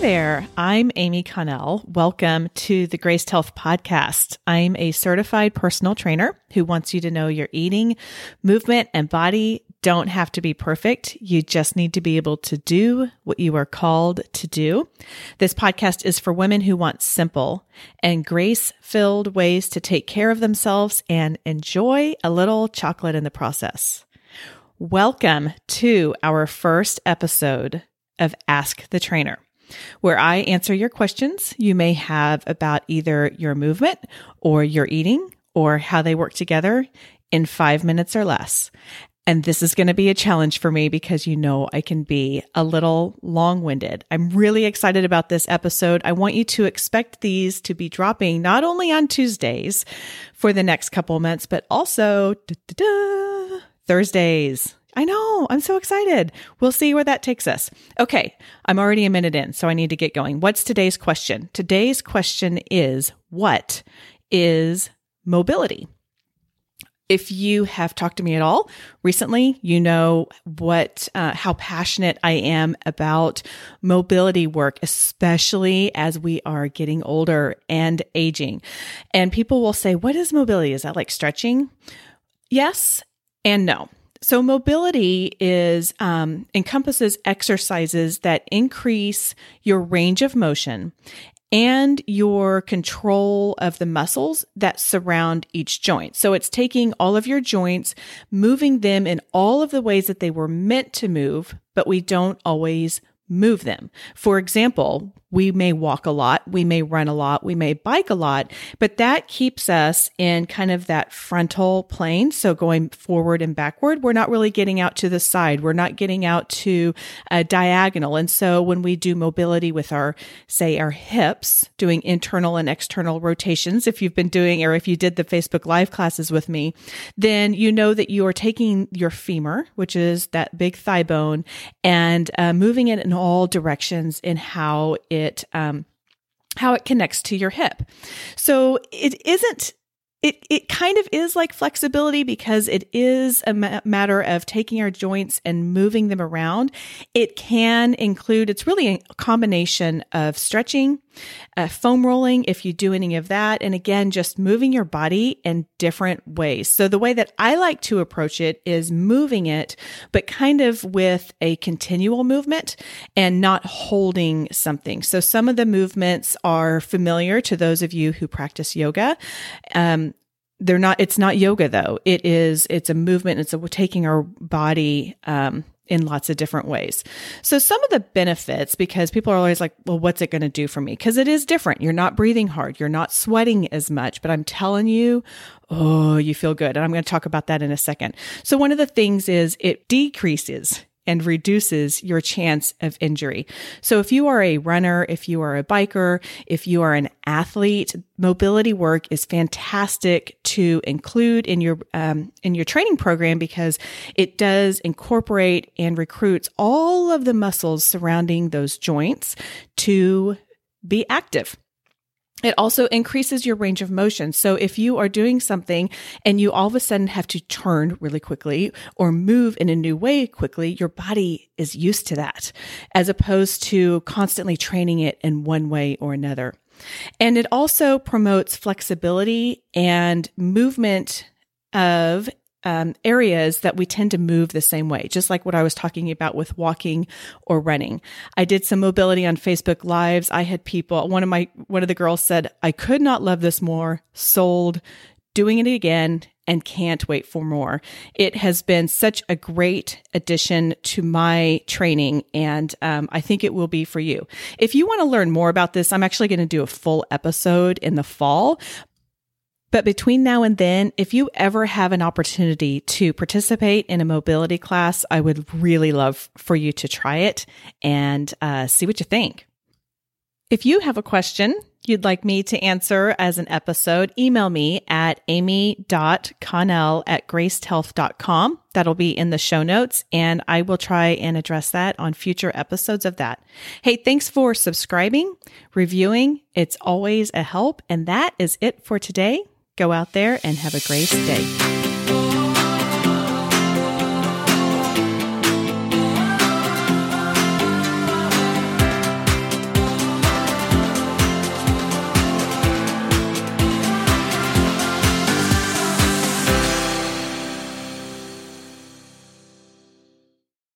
there, I'm Amy Connell. Welcome to the Graced Health Podcast. I'm a certified personal trainer who wants you to know your eating, movement, and body don't have to be perfect. You just need to be able to do what you are called to do. This podcast is for women who want simple and grace filled ways to take care of themselves and enjoy a little chocolate in the process. Welcome to our first episode of Ask the Trainer where I answer your questions you may have about either your movement or your eating or how they work together in five minutes or less. And this is going to be a challenge for me because you know I can be a little long winded. I'm really excited about this episode. I want you to expect these to be dropping not only on Tuesdays for the next couple months, but also Thursdays. I know. I'm so excited. We'll see where that takes us. Okay. I'm already a minute in, so I need to get going. What's today's question? Today's question is What is mobility? If you have talked to me at all recently, you know what, uh, how passionate I am about mobility work, especially as we are getting older and aging. And people will say, What is mobility? Is that like stretching? Yes and no. So mobility is um, encompasses exercises that increase your range of motion and your control of the muscles that surround each joint. So it's taking all of your joints, moving them in all of the ways that they were meant to move, but we don't always move them. For example, we may walk a lot, we may run a lot, we may bike a lot, but that keeps us in kind of that frontal plane. So going forward and backward, we're not really getting out to the side. We're not getting out to a diagonal. And so when we do mobility with our, say, our hips, doing internal and external rotations, if you've been doing or if you did the Facebook Live classes with me, then you know that you are taking your femur, which is that big thigh bone, and uh, moving it in all directions in how it it um, how it connects to your hip. So it isn't it it kind of is like flexibility because it is a ma- matter of taking our joints and moving them around. It can include it's really a combination of stretching, uh, foam rolling if you do any of that, and again just moving your body in different ways. So the way that I like to approach it is moving it, but kind of with a continual movement and not holding something. So some of the movements are familiar to those of you who practice yoga. Um, they're not it's not yoga though. It is it's a movement. It's a, taking our body um, in lots of different ways. So some of the benefits because people are always like well what's it going to do for me? Because it is different. You're not breathing hard. You're not sweating as much. But i'm telling you oh you feel good. And i'm going to talk about that in a second. So one of the things is it decreases and reduces your chance of injury. So if you are a runner, if you are a biker, if you are an athlete, mobility work is fantastic to include in your um, in your training program because it does incorporate and recruits all of the muscles surrounding those joints to be active. It also increases your range of motion. So if you are doing something and you all of a sudden have to turn really quickly or move in a new way quickly, your body is used to that as opposed to constantly training it in one way or another. And it also promotes flexibility and movement of um, areas that we tend to move the same way, just like what I was talking about with walking or running. I did some mobility on Facebook Lives. I had people, one of my, one of the girls said, I could not love this more, sold, doing it again, and can't wait for more. It has been such a great addition to my training, and um, I think it will be for you. If you want to learn more about this, I'm actually going to do a full episode in the fall, but between now and then, if you ever have an opportunity to participate in a mobility class, I would really love for you to try it and uh, see what you think. If you have a question you'd like me to answer as an episode, email me at amy.connell at gracedhealth.com. That'll be in the show notes, and I will try and address that on future episodes of that. Hey, thanks for subscribing, reviewing. It's always a help. And that is it for today. Go out there and have a great day.